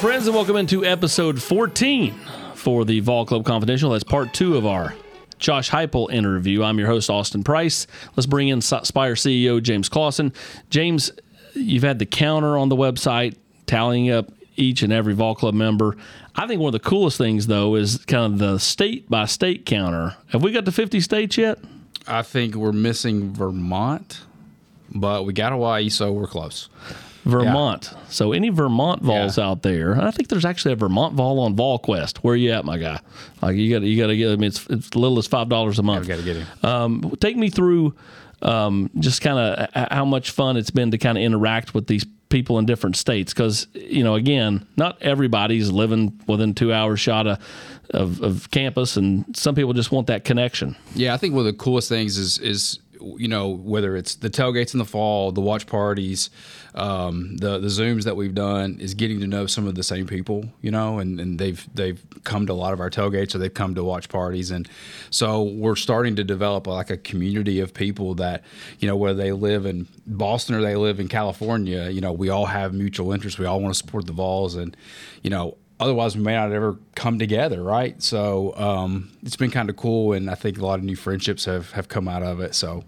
Friends, and welcome into episode 14 for the Vol Club Confidential. That's part two of our Josh Heupel interview. I'm your host, Austin Price. Let's bring in Spyre CEO James Clausen. James, you've had the counter on the website tallying up each and every Vol Club member. I think one of the coolest things, though, is kind of the state by state counter. Have we got to 50 states yet? I think we're missing Vermont, but we got Hawaii, so we're close. Vermont. Yeah. So any Vermont vols yeah. out there, I think there's actually a Vermont vol on VolQuest. Where are you at, my guy? Like you got you got to get. I mean, it's it's little as five dollars a month. Got to get him. Um, take me through um, just kind of how much fun it's been to kind of interact with these people in different states because you know again not everybody's living within two hours shot of, of, of campus and some people just want that connection yeah i think one of the coolest things is is you know whether it's the tailgates in the fall the watch parties um, the the zooms that we've done is getting to know some of the same people, you know, and, and they've they've come to a lot of our tailgates or they've come to watch parties, and so we're starting to develop like a community of people that you know whether they live in Boston or they live in California, you know, we all have mutual interests. We all want to support the Vols, and you know, otherwise we may not ever come together, right? So um, it's been kind of cool, and I think a lot of new friendships have have come out of it. So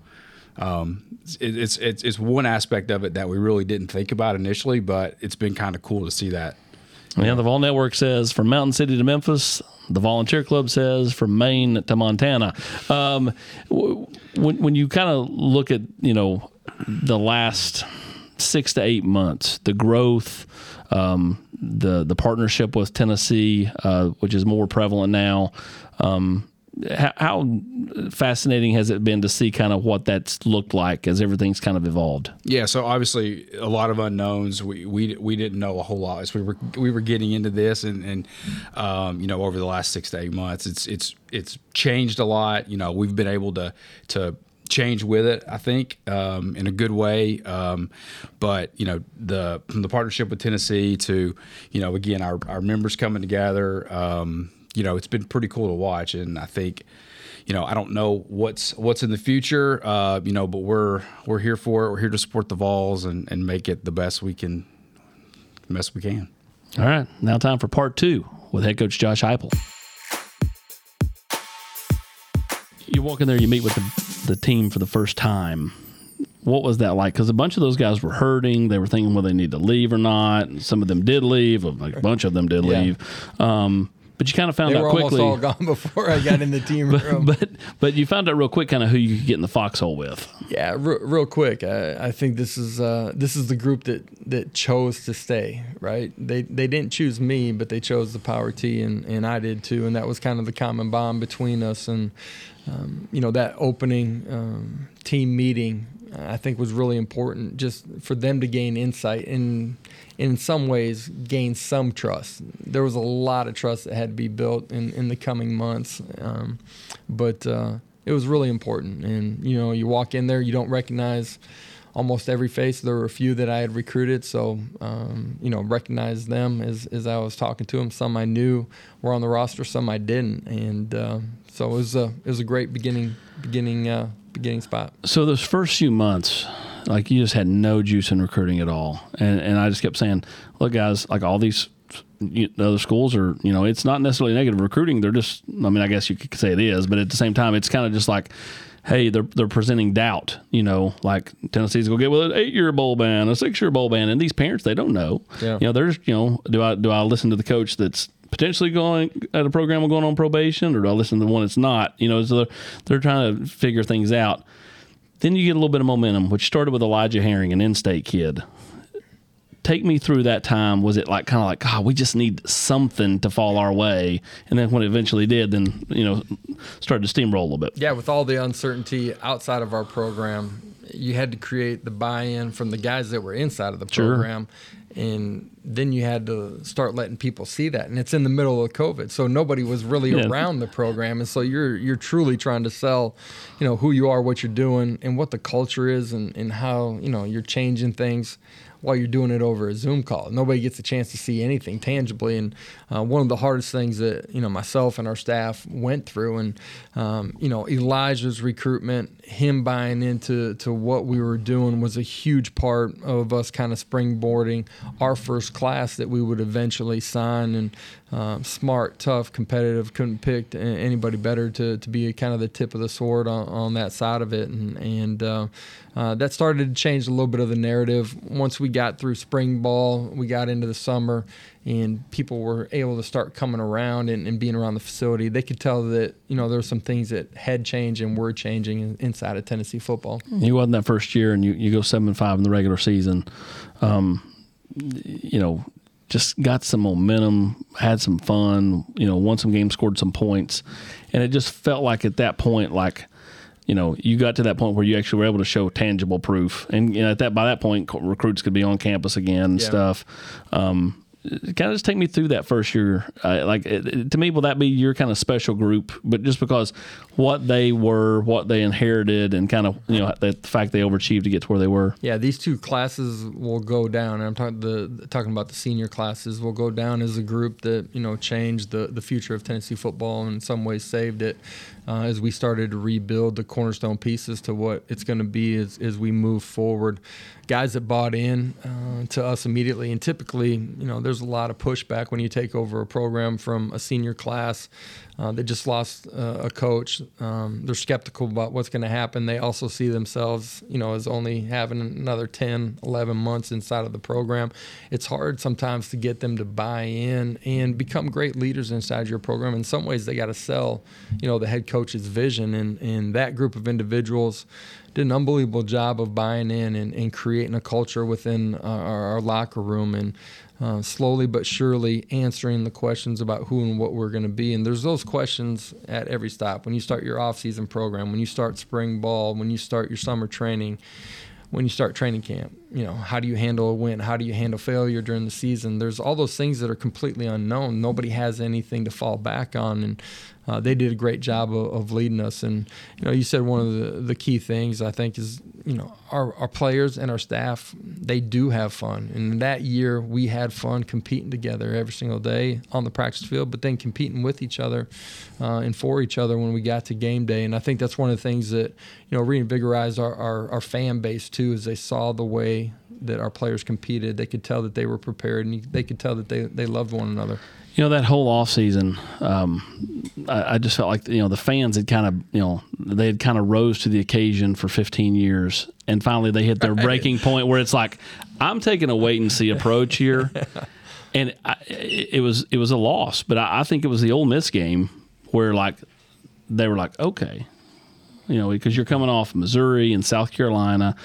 um, it, it's, it's it's one aspect of it that we really didn't think about initially, but it's been kind of cool to see that. Yeah, the Vol Network says from Mountain City to Memphis. The Volunteer Club says from Maine to Montana. Um, when when you kind of look at you know the last six to eight months, the growth, um, the the partnership with Tennessee, uh, which is more prevalent now. Um, how fascinating has it been to see kind of what that's looked like as everything's kind of evolved? Yeah, so obviously a lot of unknowns. We we, we didn't know a whole lot as we were we were getting into this, and and um, you know over the last six to eight months, it's it's it's changed a lot. You know, we've been able to to change with it. I think um, in a good way. Um, but you know, the from the partnership with Tennessee to you know again our our members coming together. Um, you know, it's been pretty cool to watch, and I think you know, I don't know what's what's in the future, uh, you know, but we're we're here for it. We're here to support the Vols and, and make it the best we can, best we can. All right, now time for part two with head coach Josh Heupel. You walk in there, you meet with the, the team for the first time. What was that like? Because a bunch of those guys were hurting. They were thinking whether they need to leave or not. And some of them did leave. Like a bunch of them did yeah. leave. Um, but you kind of found they out were quickly. Almost all gone before I got in the team room. but, but, but you found out real quick kind of who you could get in the foxhole with. Yeah, r- real quick. I, I think this is uh, this is the group that that chose to stay. Right? They they didn't choose me, but they chose the Power T, and and I did too. And that was kind of the common bond between us. And um, you know that opening um, team meeting I think was really important just for them to gain insight and in some ways gain some trust. There was a lot of trust that had to be built in, in the coming months, um, but uh, it was really important. And you know, you walk in there, you don't recognize almost every face. There were a few that I had recruited, so um, you know, recognized them as, as I was talking to them. Some I knew were on the roster, some I didn't, and uh, so it was a it was a great beginning beginning uh, beginning spot. So those first few months, like you just had no juice in recruiting at all, and and I just kept saying, look, guys, like all these you other schools are, you know, it's not necessarily negative recruiting. They're just, I mean, I guess you could say it is, but at the same time, it's kind of just like, hey, they're they're presenting doubt. You know, like Tennessee's gonna get with an eight year bowl ban, a six year bowl ban, and these parents they don't know. Yeah. You know, there's you know, do I do I listen to the coach that's potentially going at a program going on probation, or do I listen to the one that's not? You know, so they're, they're trying to figure things out. Then you get a little bit of momentum, which started with Elijah Herring, an in-state kid. Take me through that time. Was it like kind of like, God, we just need something to fall our way, and then when it eventually did, then you know, started to steamroll a little bit. Yeah, with all the uncertainty outside of our program, you had to create the buy-in from the guys that were inside of the Sure. program and then you had to start letting people see that and it's in the middle of covid so nobody was really Yeah. around the program and so you're you're truly trying to sell you know who you are what you're doing and what the culture is and, and how you know you're changing things while you're doing it over a Zoom call. Nobody gets a chance to see anything tangibly, and uh, one of the hardest things that you know myself and our staff went through, and um, you know Elijah's recruitment, him buying into to what we were doing was a huge part of us kind of springboarding our first class that we would eventually sign, and um, smart, tough, competitive. Couldn't pick anybody better to to be kind of the tip of the sword on, on that side of it, and and uh, uh, that started to change a little bit of the narrative once we got through spring ball. We got into the summer, and people were able to start coming around and, and being around the facility. They could tell that you know there were some things that had changed and were changing inside of Tennessee football. You wasn't that first year, and you, you go seven and five in the regular season. Um, you know, just got some momentum, had some fun. You know, won some games, scored some points, and it just felt like at that point, like you know, you got to that point where you actually were able to show tangible proof, and you know, at that by that point, recruits could be on campus again and Yeah. stuff. Um, kind of just take me through that first year. Uh, like to me, will that be your kind of special group? But just because what they were, what they inherited, and kind of you know the fact they overachieved to get to where they were. Yeah, these two classes will go down. And I'm talking the talking about the senior classes will go down as a group that you know changed the the future of Tennessee football and in some ways saved it uh, as we started to rebuild the cornerstone pieces to what it's going to be as as we move forward. Guys that bought in uh, to us immediately, and typically, you know, there's a lot of pushback when you take over a program from a senior class uh, that just lost uh, a coach. Um, they're skeptical about what's going to happen. They also see themselves, you know, as only having another 10, 11 months inside of the program. It's hard sometimes to get them to buy in and become great leaders inside your program. In some ways, they got to sell, you know, the head coach's vision. And, and that group of individuals did an unbelievable job of buying in and, and creating a culture within uh, our, our locker room and uh, slowly but surely answering the questions about who and what we're going to be. And there's those questions at every stop. When you start your off-season program, when you start spring ball, when you start your summer training, when you start training camp, you know, how do you handle a win? How do you handle failure during the season? There's all those things that are completely unknown. Nobody has anything to fall back on. And uh, they did a great job of, of leading us. And, you know, you said one of the, the key things I think is, you know, our, our players and our staff, they do have fun. And that year we had fun competing together every single day on the practice field, but then competing with each other uh, and for each other when we got to game day. And I think that's one of the things that, you know, reinvigorized our, our, our fan base too, is they saw the way that our players competed. They could tell that they were prepared and they could tell that they, they loved one another. You know that whole off season, um, I, I just felt like you know the fans had kind of you know they had kind of rose to the occasion for 15 years, and finally they hit their breaking point where it's like I'm taking a wait and see approach here, and I, it was it was a loss, but I, I think it was the Ole Miss game where like they were like okay, you know because you're coming off Missouri and South Carolina.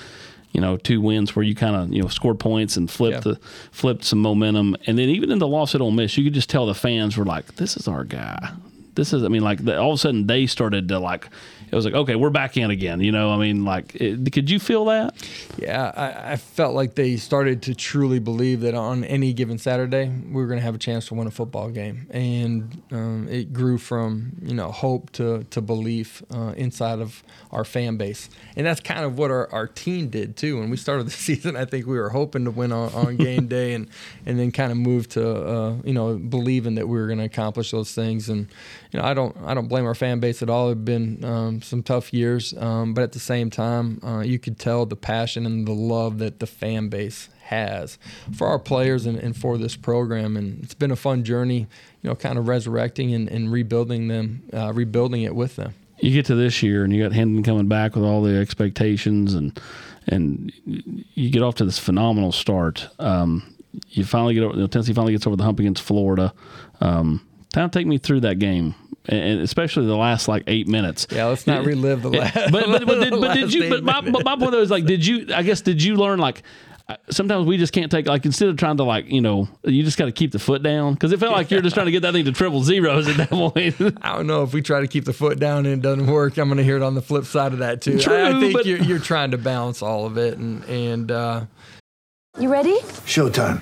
You know, two wins where you kind of you know scored points and flipped Yeah. the flipped some momentum, and then even in the loss at Ole Miss, you could just tell the fans were like, "This is our guy." This is, I mean, like the, all of a sudden they started to like, it was like, okay, we're back in again. You know, I mean, like, it, could you feel that? Yeah, I, I felt like they started to truly believe that on any given Saturday we were going to have a chance to win a football game, and um, it grew from you know hope to to belief uh, inside of our fan base, and that's kind of what our, our team did too. When we started the season, I think we were hoping to win on, on game day, and and then kind of moved to uh, you know believing that we were going to accomplish those things, and you know I don't I don't blame our fan base at all. It's been um, some tough years, um, but at the same time, uh, you could tell the passion and the love that the fan base has for our players and, and for this program. And it's been a fun journey, you know, kind of resurrecting and, and rebuilding them, uh, rebuilding it with them. You get to this year and you got Hendon coming back with all the expectations and and you get off to this phenomenal start. Um, you finally get over, Tennessee finally gets over the hump against Florida. Um, kind of take me through that game, and especially the last like eight minutes. Yeah, let's not relive the last. but but, but, did, but did you? But my, but my point though is like, did you? I guess did you learn like? sometimes we just can't take like instead of trying to like you know you just got to keep the foot down because it felt like you're just trying to get that thing to triple zeros at that point. I don't know if we try to keep the foot down and it doesn't work. I'm going to hear it on the flip side of that too. True, I, I think but- you're, you're trying to balance all of it, and and uh, You ready? Showtime.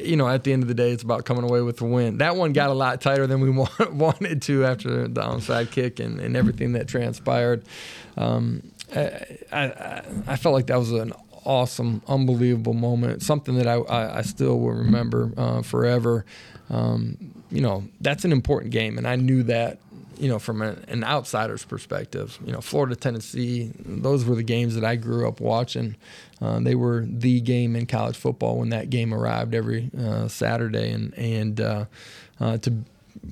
you know, at the end of the day, it's about coming away with the win. That one got a lot tighter than we want, wanted to after the onside kick and, and everything that transpired. Um, I, I, I felt like that was an awesome, unbelievable moment. Something that I, I, I still will remember uh, forever. Um, you know, that's an important game, and I knew that. You know, from an outsider's perspective, you know, Florida, Tennessee, those were the games that I grew up watching. Uh, they were the game in college football when that game arrived every uh, Saturday, and and uh, uh, to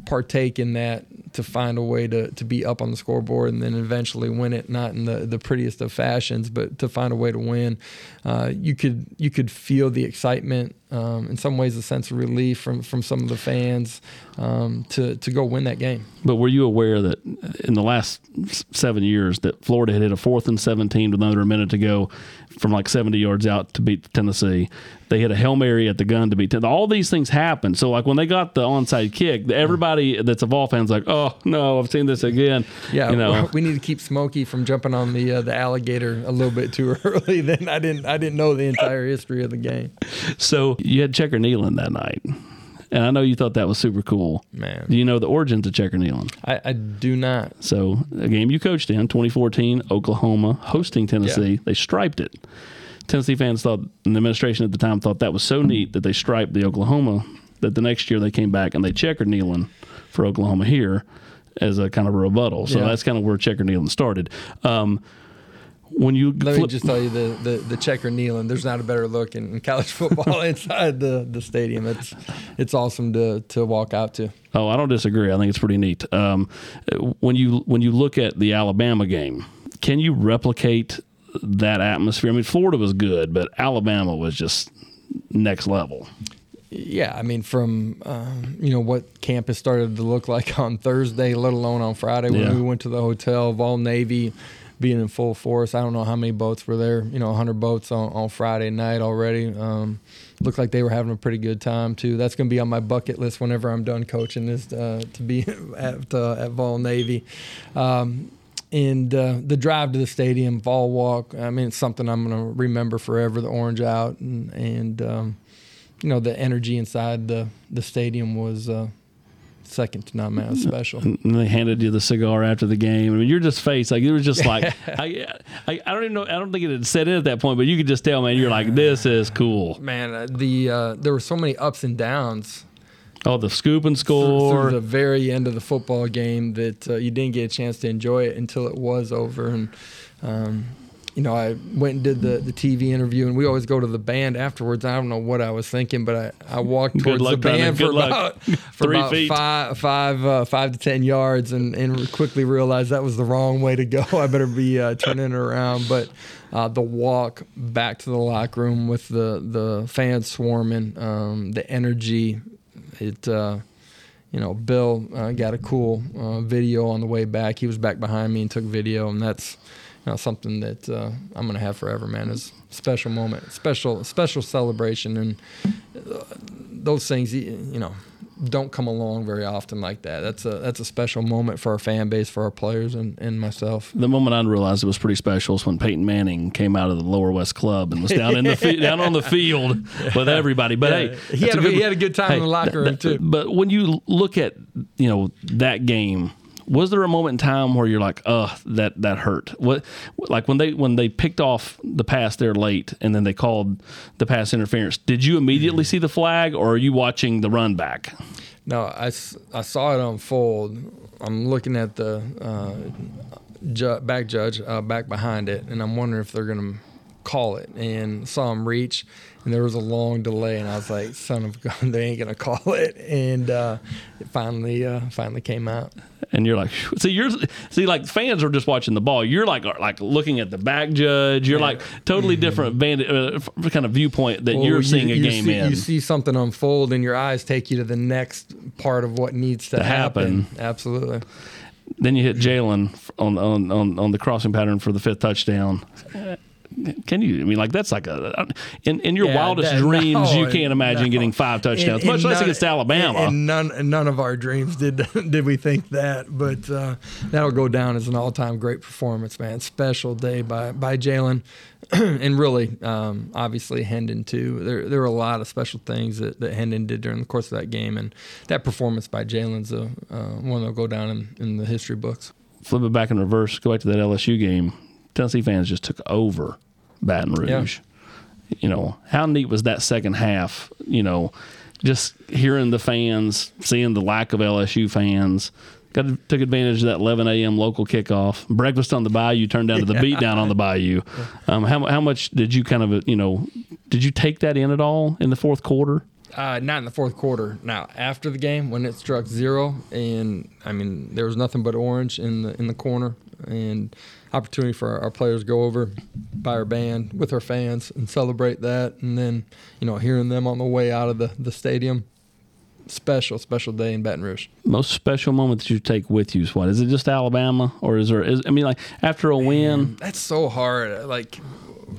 partake in that, to find a way to, to be up on the scoreboard and then eventually win it, not in the, the prettiest of fashions, but to find a way to win. Uh, you could you could feel the excitement, um, in some ways, a sense of relief from from some of the fans um, to to go win that game. But were you aware that in the last seven years that Florida had hit a fourth and seventeen with under a minute to go from like seventy yards out to beat Tennessee? They hit a hail mary at the gun to beat. Ten- All these things happened. So like when they got the onside kick, everybody that's a Vol fan's like, oh no, I've seen this again. Yeah, you know. we need to keep Smokey from jumping on the uh, the alligator a little bit too early. Then I didn't I didn't know the entire history of the game. So you had Checker Neyland that night. And I know you thought that was super cool. Man. Do you know the origins of Checker Neyland? I, I do not. So a game you coached in, 2014, Oklahoma hosting Tennessee. Yeah. They striped it. Tennessee fans thought, and the administration at the time thought that was so neat that they striped the Oklahoma that the next year they came back and they checkered Neyland for Oklahoma here as a kind of a rebuttal. So Yeah. that's kind of where checker Neyland started. Um, when you Let me just tell you the, the, the checker Neyland. There's not a better look in, in college football inside the, the stadium. It's it's awesome to to walk out to. Oh, I don't disagree. I think it's pretty neat. Um, when you when you look at the Alabama game, can you replicate that atmosphere? I mean, Florida was good, but Alabama was just next level. Yeah, I mean, from um, you know what campus started to look like on Thursday, let alone on Friday when Yeah. we went to the hotel, Vol Navy being in full force. I don't know how many boats were there. You know, 100 boats on, on Friday night already. Um, looked like they were having a pretty good time too. That's going to be on my bucket list whenever I'm done coaching is uh, to be at uh, at Vol Navy. Um, and uh, the drive to the stadium, Vol Walk. I mean, it's something I'm going to remember forever. The orange out and and um, you know the energy inside the the stadium was uh, second to none. Man, it was special. And they handed you the cigar after the game. I mean, you're just face like it was just like I, I, I don't even know. I don't think it had set in at that point, but you could just tell, man. You're like, this is cool. Man, uh, the uh, there were so many ups and downs Oh, the scoop and through, score. through the very end of the football game that uh, you didn't get a chance to enjoy it until it was over. And um, you know, I went and did the, the TV interview, and we always go to the band afterwards. I don't know what I was thinking, but I, I walked towards the band for about, for Three about feet. five five uh, five to ten yards, and, and quickly realized that was the wrong way to go. I better be uh, turning it around. But uh, the walk back to the locker room with the the fans swarming, um, the energy, it. Uh, you know, Bill uh, got a cool uh, video on the way back. He was back behind me and took video, and that's you know something that uh, I'm gonna have forever, man. Is a special moment, special special celebration, and uh, those things. You know, don't come along very often like that. That's a that's a special moment for our fan base, for our players, and, and myself. The moment I realized it was pretty special is when Peyton Manning came out of the Lower West Club and was down in the fi- down on the field with everybody. But Yeah, hey, he had a- he had a good time in the locker room, too. But when you look at you know that game. Was there a moment in time where you're like, "Ugh, that that hurt"? What, like when they when they picked off the pass there late, and then they called the pass interference? Did you immediately see the flag, or are you watching the run back? No, I, I saw it unfold. I'm looking at the uh, ju- back judge uh, back behind it, and I'm wondering if they're to call it. And saw him reach, and there was a long delay, and I was like, "Son of god they ain't going to call it." And uh, it finally uh, finally came out. and you're like, see, you're see, like fans are just watching the ball. You're like, like looking at the back judge. You're like totally different band, uh, kind of viewpoint that Well, you're you- seeing a you game see, in. You see something unfold, and your eyes take you to the next part of what needs to, To happen. Absolutely. then you hit Jalin on, on on on the crossing pattern for the fifth touchdown. Can you? I mean, like that's like a in in your Yeah, wildest that- dreams, no, you can't imagine no. getting five touchdowns, And- much less against Alabama. And, none, none of our dreams did did we think that, but uh, that'll go down as an all time great performance, man. Special day by by Jalin, and really, um, obviously Hendon too. There there were a lot of special things that, that Hendon did during the course of that game, and that performance by Jalin's a, uh, one that'll go down in, in the history books. Flip it back in reverse. Go back to that LSU game. Tennessee fans just took over Baton Rouge. You know how neat was that second half? You know, just hearing the fans, seeing the lack of LSU fans. Got to, took advantage of that 11 a.m. local kickoff. Breakfast on the Bayou turned down to the beat down on the Bayou. Um, how how much did you kind of you know did you take that in at all in the fourth quarter? Uh, not in the fourth quarter. Now after the game, when it struck zero, and I mean there was nothing but orange in the in the corner, and opportunity for our, our players to go over by our band with our fans and celebrate that, and then you know hearing them on the way out of the the stadium. Special, special day in Baton Rouge. Most special moment that you take with you is what? Is it just Alabama, or is there? Is, I mean, like after a win, That's so hard. Like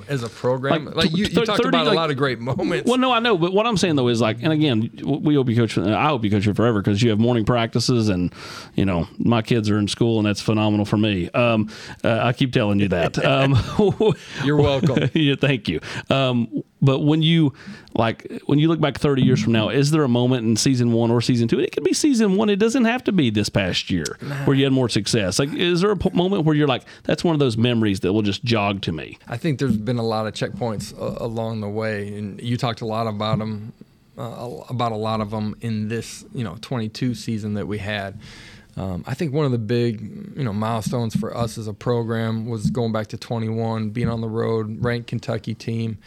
as a program, Like, like, you, you talked 30, about like- a lot of great moments. Well, no, I know, but what I'm saying though is like, and again, we will be coach. I will be coach it forever because you have morning practices, and you know my kids are in school, and that's phenomenal for me. Um, uh, I keep telling you that. Um, You're welcome. yeah, thank you. Um, but when you like when you look back 30 years from now, is there a moment in season one or season two? It could be season one. It doesn't have to be this past year where you had more success. Like, is there a p- moment where you're like, that's one of those memories that will just jog to me? I think there's been a lot of checkpoints uh, along the way, and you talked a lot about them, uh, about a lot of them in this, you know, 22 season that we had. Um, I think one of the big, you know, milestones for us as a program was going back to 21, being on the road, ranked Kentucky team.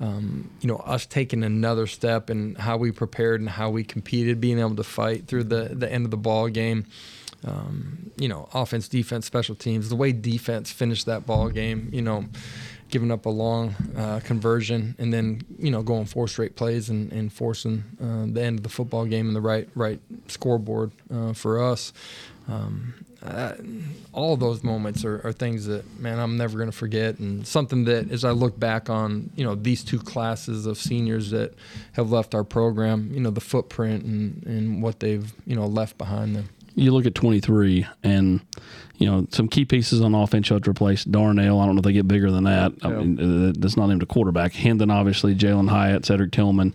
Um, you know, us taking another step in how we prepared and how we competed, being able to fight through the the end of the ball game um, you know, offense, defense, special teams, the way defense finished that ball game, you know, giving up a long uh, conversion and then, you know, going four straight plays and, and forcing uh, the end of the football game in the right right scoreboard uh, for us. Um, uh, all those moments are, are things that man I'm never going to forget. And something that as I look back on you know these two classes of seniors that have left our program you know the footprint and, and what they've you know left behind them you look at 23 and you know some key pieces on offense you have to replace Darnell. I don't know if they get bigger than that. I mean, uh, that's not even a quarterback. Hendon, obviously, Jalin Hyatt, Cedric Tillman.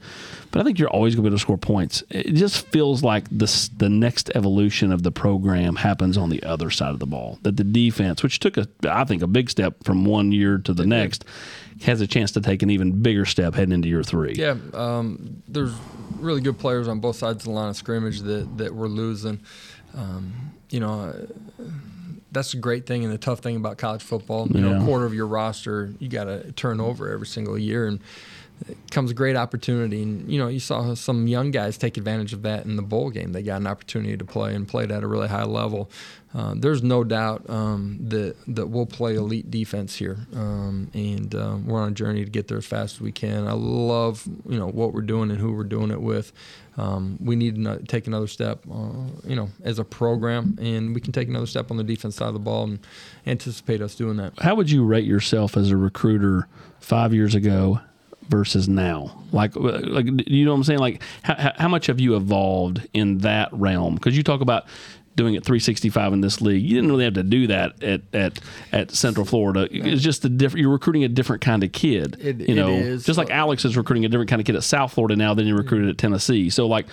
But I think you're always going to be able to score points. It just feels like this the next evolution of the program happens on the other side of the ball. That the defense, which took a I think a big step from one year to the next, has a chance to take an even bigger step heading into year three. Yeah, um, there's really good players on both sides of the line of scrimmage that, that we're losing. Um, you know, uh, that's a great thing and the tough thing about college football. You know, a quarter of your roster you got to turn over every single year, and comes a great opportunity. And you know, you saw some young guys take advantage of that in the bowl game. They got an opportunity to play and played at a really high level. Uh, there's no doubt um, that that we'll play elite defense here, um, and um, we're on a journey to get there as fast as we can. I love you know what we're doing and who we're doing it with. Um, we need to take another step, uh, you know, as a program, and we can take another step on the defense side of the ball and anticipate us doing that. How would you rate yourself as a recruiter five years ago versus now? Like, uh, like you know what I'm saying? Like, how, how much have you evolved in that realm? Because you talk about doing it 365 in this league. You didn't really have to do that at at, at Central Florida. It's just a different. You're recruiting a different kind of kid. It- you know, is. just like Alex is recruiting a different kind of kid at South Florida now than you recruited at Tennessee. So, like,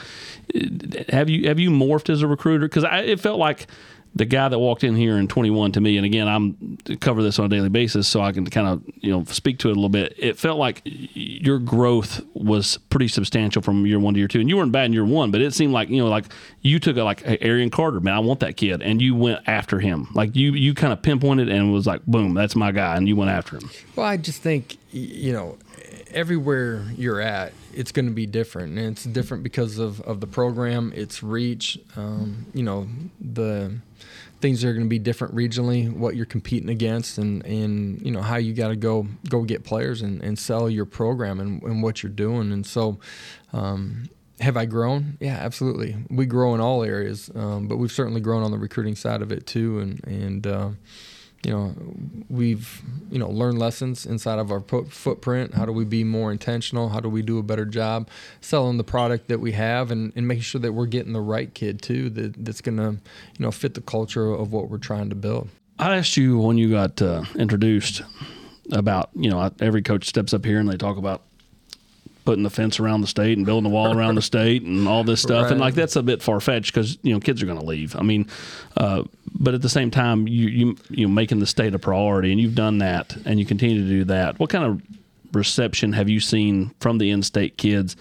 have you have you morphed as a recruiter? Because it felt like the guy that walked in here in 21 to me, and again, I'm cover this on a daily basis, so I can kind of you know speak to it a little bit. It felt like your growth was pretty substantial from year one to year two, and you weren't bad in year one, but it seemed like you know like you took a like hey, Arion Carter, man, I want that kid, and you went after him. Like you you kind of pinpointed and was like, boom, that's my guy, and you went after him. Well, I just think you know, everywhere you're at, it's going to be different, and it's different because of, of the program, its reach. Um, you know, the things are going to be different regionally, what you're competing against, and and you know how you got to go go get players and, and sell your program and, and what you're doing, and so. Um, have I grown? Yeah, absolutely. We grow in all areas, um, but we've certainly grown on the recruiting side of it too, and and uh, you know, we've you know learned lessons inside of our footprint. How do we be more intentional? How do we do a better job selling the product that we have, and, and making sure that we're getting the right kid too, that that's gonna you know fit the culture of what we're trying to build. I asked you when you got uh, introduced about you know every coach steps up here and they talk about putting the fence around the state and building the wall around the state and all this stuff and like that's a bit far fetched because you know kids are going to leave. I mean, uh, but at the same time you you you know making the state a priority and you've done that and you continue to do that. What kind of reception have you seen from the in-state kids?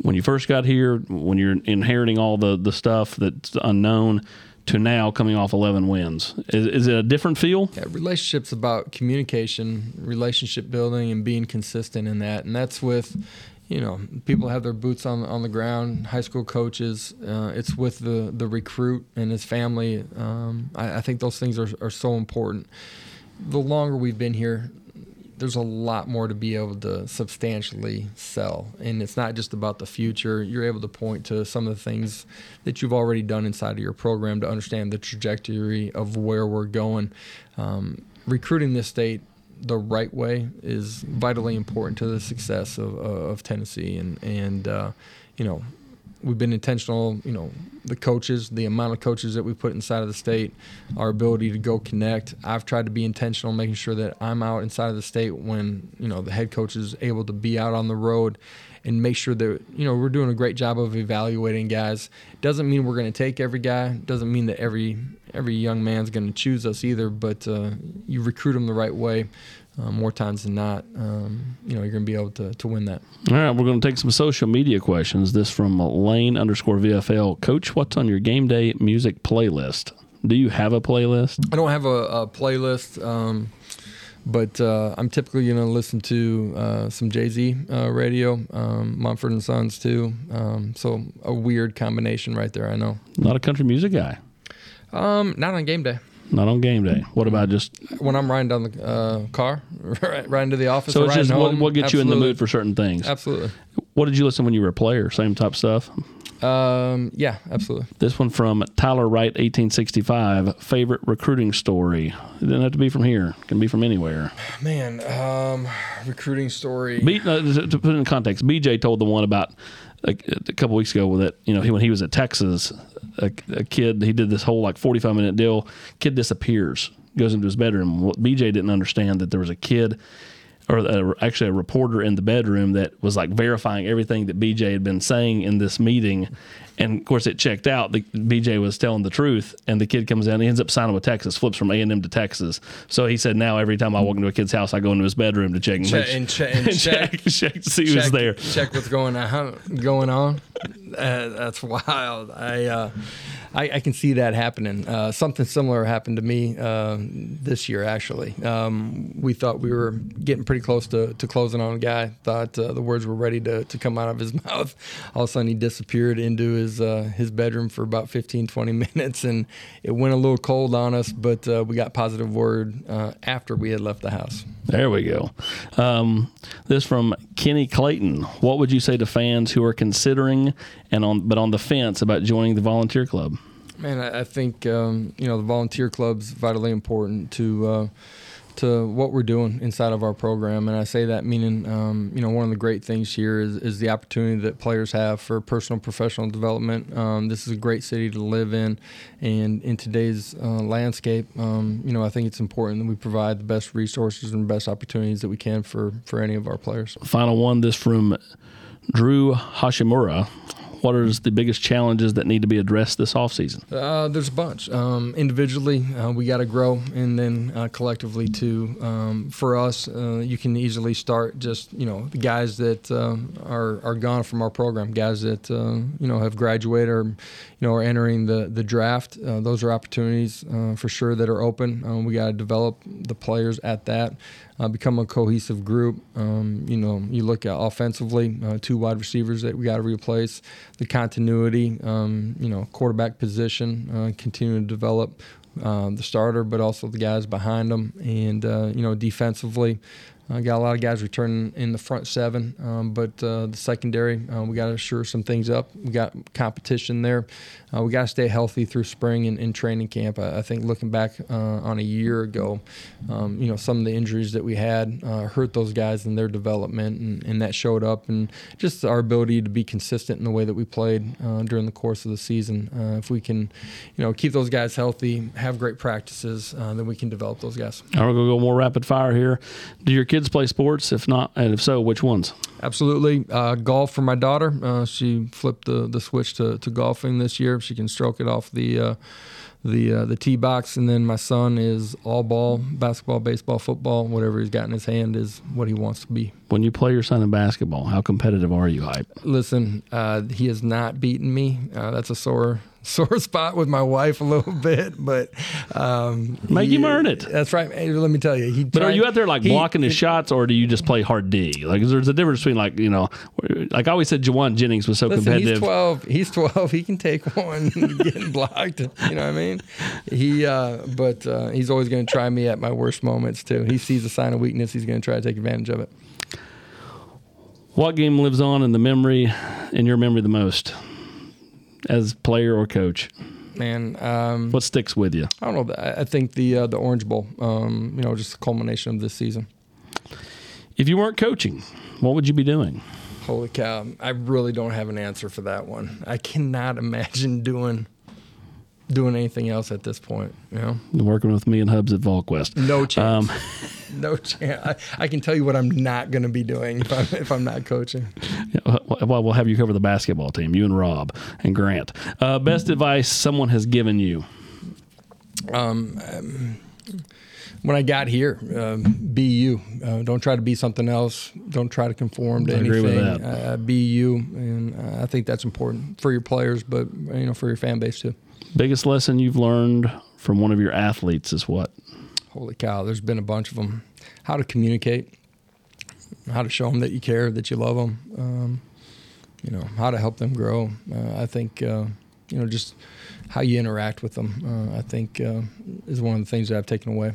When you first got here, when you're inheriting all the, the stuff that's unknown, to now coming off 11 wins, is, is it a different feel? Yeah, relationships about communication, relationship building, and being consistent in that. And that's with, you know, people have their boots on on the ground. High school coaches. Uh, it's with the the recruit and his family. Um, I, I think those things are are so important. The longer we've been here, there's a lot more to be able to substantially sell. And it's not just about the future. You're able to point to some of the things that you've already done inside of your program to understand the trajectory of where we're going. Um, recruiting this state the right way is vitally important to the success of, of Tennessee. And, and uh, you know, we've been intentional, you know, the coaches, the amount of coaches that we put inside of the state, our ability to go connect. I've tried to be intentional, making sure that I'm out inside of the state when, you know, the head coach is able to be out on the road and make sure that, you know, we're doing a great job of evaluating guys. Doesn't mean we're going to take every guy. Doesn't mean that every every young man's going to choose us either, but uh, you recruit them the right way. Uh, more times than not, um, you know, you're going to be able to, to win that. All right, we're going to take some social media questions. This from Lane underscore VFL. Coach, what's on your game day music playlist? Do you have a playlist? I don't have a, a playlist, um, but uh, I'm typically going to listen to uh, some Jay Z uh, radio, um, Mumford and Sons too. Um, so a weird combination right there. I know. Not a country music guy. Um, not on game day. Not on game day. What about just When I'm riding down the uh, car, right, riding to the office. so it's just what, home, what gets you in the mood for certain things? Absolutely. What did you listen when you were a player? Same type stuff. Um, yeah, absolutely. This one from Tyler Wright, 1865. Favorite recruiting story. It doesn't have to be from here. It can be from anywhere. Man, um, recruiting story. B, uh, to put it in context, BJ told the one about a, a couple weeks ago that you know he, when he was at Texas, a, a kid he did this whole like forty five minute deal. Kid disappears, goes into his bedroom. What BJ didn't understand that there was a kid. Or a, actually, a reporter in the bedroom that was like verifying everything that BJ had been saying in this meeting, and of course it checked out. The, BJ was telling the truth, and the kid comes in. He ends up signing with Texas, flips from A and M to Texas. So he said, now every time I walk into a kid's house, I go into his bedroom to check and, Check- make- and che- and check, check- check to see who's there. Check what's going on. Going on. Uh, that's wild. I, uh, I I can see that happening. Uh, something similar happened to me uh, this year. Actually, um, we thought we were getting pretty close to, to closing on a guy. Thought uh, the words were ready to, to come out of his mouth. All of a sudden, he disappeared into his uh, his bedroom for about 15, 20 minutes, and it went a little cold on us. But we got positive word after we had left the house. There we go. Um, this from Kenny Clayton. What would you say to fans who are considering and on but on the fence about joining the volunteer club? Man, I, think um, you know the volunteer club's vitally important to uh, to what we're doing inside of our program. And I say that meaning, um, you know, one of the great things here is, is the opportunity that players have for personal professional development. Um, this is a great city to live in. And in today's uh, landscape, um, you know, I think it's important that we provide the best resources and best opportunities that we can for, for any of our players. Final one this from Drew Hashimura what are the biggest challenges that need to be addressed this offseason? Uh, there's a bunch. Um, individually, uh, we got to grow, and then uh, collectively too. Um, for us, uh, you can easily start just you know the guys that um, are are gone from our program, guys that uh, you know have graduated or you know are entering the the draft. Uh, those are opportunities for sure that are open. we got to develop the players at that uh, become a cohesive group. Um, you know, you look at offensively, uh, two wide receivers that we got to replace, the continuity, um, you know, quarterback position, uh, continue to develop. Uh, the starter, but also the guys behind them, and uh, you know defensively, uh, got a lot of guys returning in the front seven, um, but uh, the secondary, uh, we got to shore some things up. We got competition there. Uh, we got to stay healthy through spring and, and training camp. I, I, think looking back uh, on a year ago, um, you know, some of the injuries that we had uh, hurt those guys in their development, and, and, that showed up. And just our ability to be consistent in the way that we played during the course of the season. if we can, you know, keep those guys healthy, have great practices, then we can develop those guys. All right, we're going to go more rapid fire here. Do your kids play sports? If not, and if so, which ones? Absolutely. Uh, golf for my daughter. Uh, she flipped the, the switch to, to golfing this year. She can stroke it off the uh, the uh, the tee box, and then my son is all ball, basketball, baseball, football, whatever he's got in his hand is what he wants to be. When you play your son in basketball, how competitive are you, hype? Listen, uh, he has not beaten me. Uh, that's a sore sore spot with my wife a little bit, but um, make he, him earn it. That's right. Hey, let me tell you. He but tried, are you out there like he, blocking his shots, or do you just play hard D? Like, is there's a difference between like you know, like I always said, Jauan Jennings was so listen, competitive. He's twelve. He's twelve. He can take one getting blocked. You know what I mean? He, uh, but uh, he's always going to try me at my worst moments too. He sees a sign of weakness. He's going to try to take advantage of it. What game lives on in the memory, in your memory, the most? as player or coach? Man, um, what sticks with you? I don't know. I think the uh, the Orange Bowl. Um, you know, just the culmination of this season. If you weren't coaching, what would you be doing? Holy cow! I really don't have an answer for that one. I cannot imagine doing doing anything else at this point. You know, working with me and Hubbs at VolQuest. No chance. Um, no chance. I, I, can tell you what I'm not going to be doing if I'm if I'm not coaching. Yeah, well, we'll have you cover the basketball team. You and Rob and Grant. Uh, best advice someone has given you. Um, um when I got here, um, be you. Uh, don't try to be something else. Don't try to conform to I anything. Agree with that. Uh, be you, and uh, I think that's important for your players, but you know, for your fan base too. Biggest lesson you've learned from one of your athletes is what? Holy cow, there's been a bunch of them. How to communicate, how to show them that you care, that you love them, um, you know, how to help them grow. Uh, I think, uh, you know, just how you interact with them, uh, I think uh, is one of the things that I've taken away.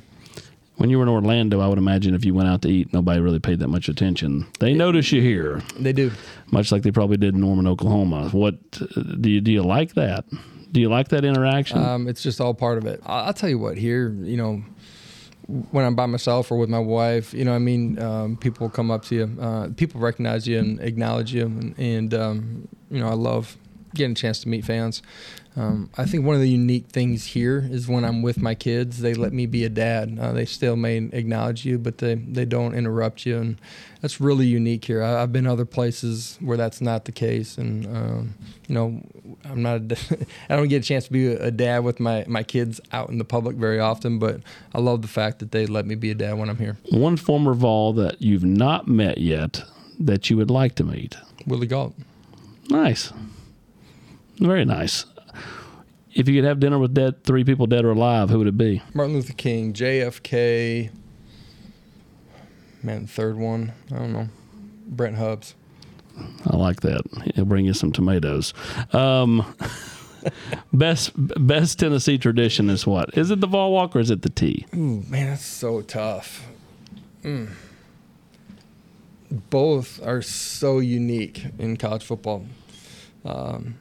When you were in Orlando, I would imagine if you went out to eat, nobody really paid that much attention. They notice you here. They do, much like they probably did in Norman, Oklahoma. What do you do? You like that? Do you like that interaction? Um, it's just all part of it. I'll, tell you what. Here, you know, when I'm by myself or with my wife, you know, I mean, um, people come up to you, uh, people recognize you and acknowledge you, and, and um, you know, I love getting a chance to meet fans. Um, I think one of the unique things here is when I'm with my kids, they let me be a dad. Uh, they still may acknowledge you, but they, they don't interrupt you, and that's really unique here. I, have been other places where that's not the case, and um, you know, I'm not. A, I don't get a chance to be a dad with my my kids out in the public very often, but I love the fact that they let me be a dad when I'm here. One former Vol that you've not met yet that you would like to meet. Willie Gault. Nice. Very nice. If you could have dinner with dead three people dead or alive, who would it be? Martin Luther King, JFK. Man, third one. I don't know. Brent Hubbs. I like that. He'll bring you some tomatoes. Um, best best Tennessee tradition is what? Is it the Vol Walk or is it the tee? Ooh, man, that's so tough. Mm. Both are so unique in college football. Um,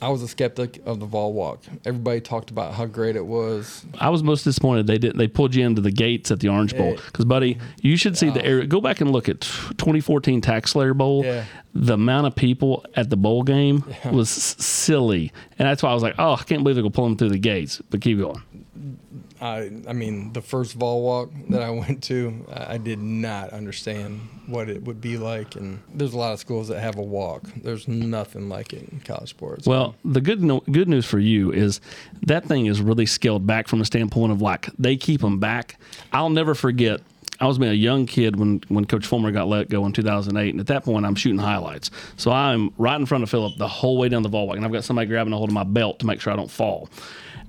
I was a skeptic of the Vol Walk. Everybody talked about how great it was. I was most disappointed they didn't. They pulled you into the gates at the Orange Bowl because, buddy, you should see the uh, area. Go back and look at 2014 TaxSlayer Bowl. Yeah. The amount of people at the bowl game was silly, and that's why I was like, "Oh, I can't believe they're gonna pull them through the gates." But keep going. I, I mean, the first Vol Walk that I went to, I I did not understand what it would be like. And there's a lot of schools that have a walk. There's nothing like it in college sports. Well, the good no, good news for you is that thing is really scaled back from the standpoint of like they keep them back. I'll never forget. I was being a young kid when when Coach Fulmer got let go in 2008, and at that point I'm shooting highlights. So I'm right in front of Phillip the whole way down the Vol Walk, and I've got somebody grabbing a hold of my belt to make sure I don't fall.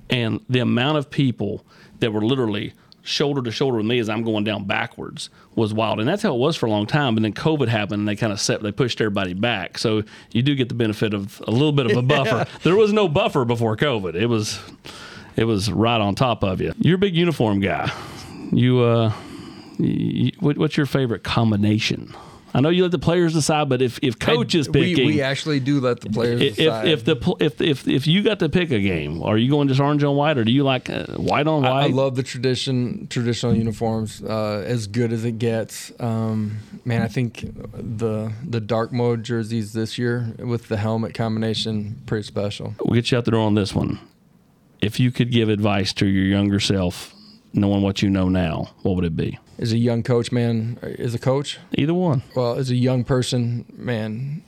And the amount of people that were literally shoulder to shoulder with me as I'm going down backwards was wild. And that's how it was for a long time. But then COVID happened and they kind of set, they pushed everybody back. So you do get the benefit of a little bit of a buffer. There was no buffer before COVID. It was, it was right on top of you. You're a big uniform guy. You, uh, you, what's your favorite combination? I know you let the players decide, but if, if coach is we, picking, we actually do let the players if decide. if the if if if you got to pick a game, are you going just orange on white, or do you like uh, white on I, white? I love the tradition, traditional uniforms, uh, as good as it gets. Um, man, I think the the dark mode jerseys this year with the helmet combination pretty special. we'll get you out the door on this one. If you could give advice to your younger self, knowing what you know now, what would it be? As a young coach, man, as a coach, Either one. well, as a young person, man,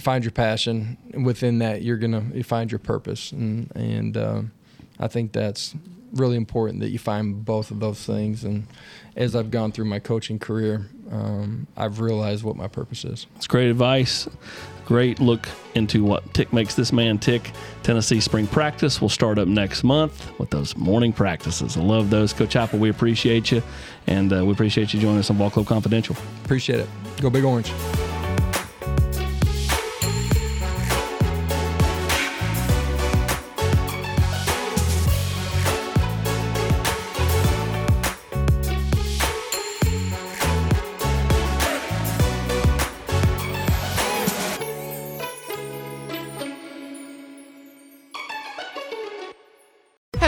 find your passion. And within that, you're gonna you find your purpose, and and um, I think that's really important that you find both of those things. And as I've gone through my coaching career, um, I've realized what my purpose is. It's great advice. Great look into what tick makes this man tick. Tennessee spring practice will start up next month with those morning practices. I love those, Coach Heupel. We appreciate you, and uh, we appreciate you joining us on Ball Club Confidential. Appreciate it. Go Big Orange.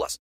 plus.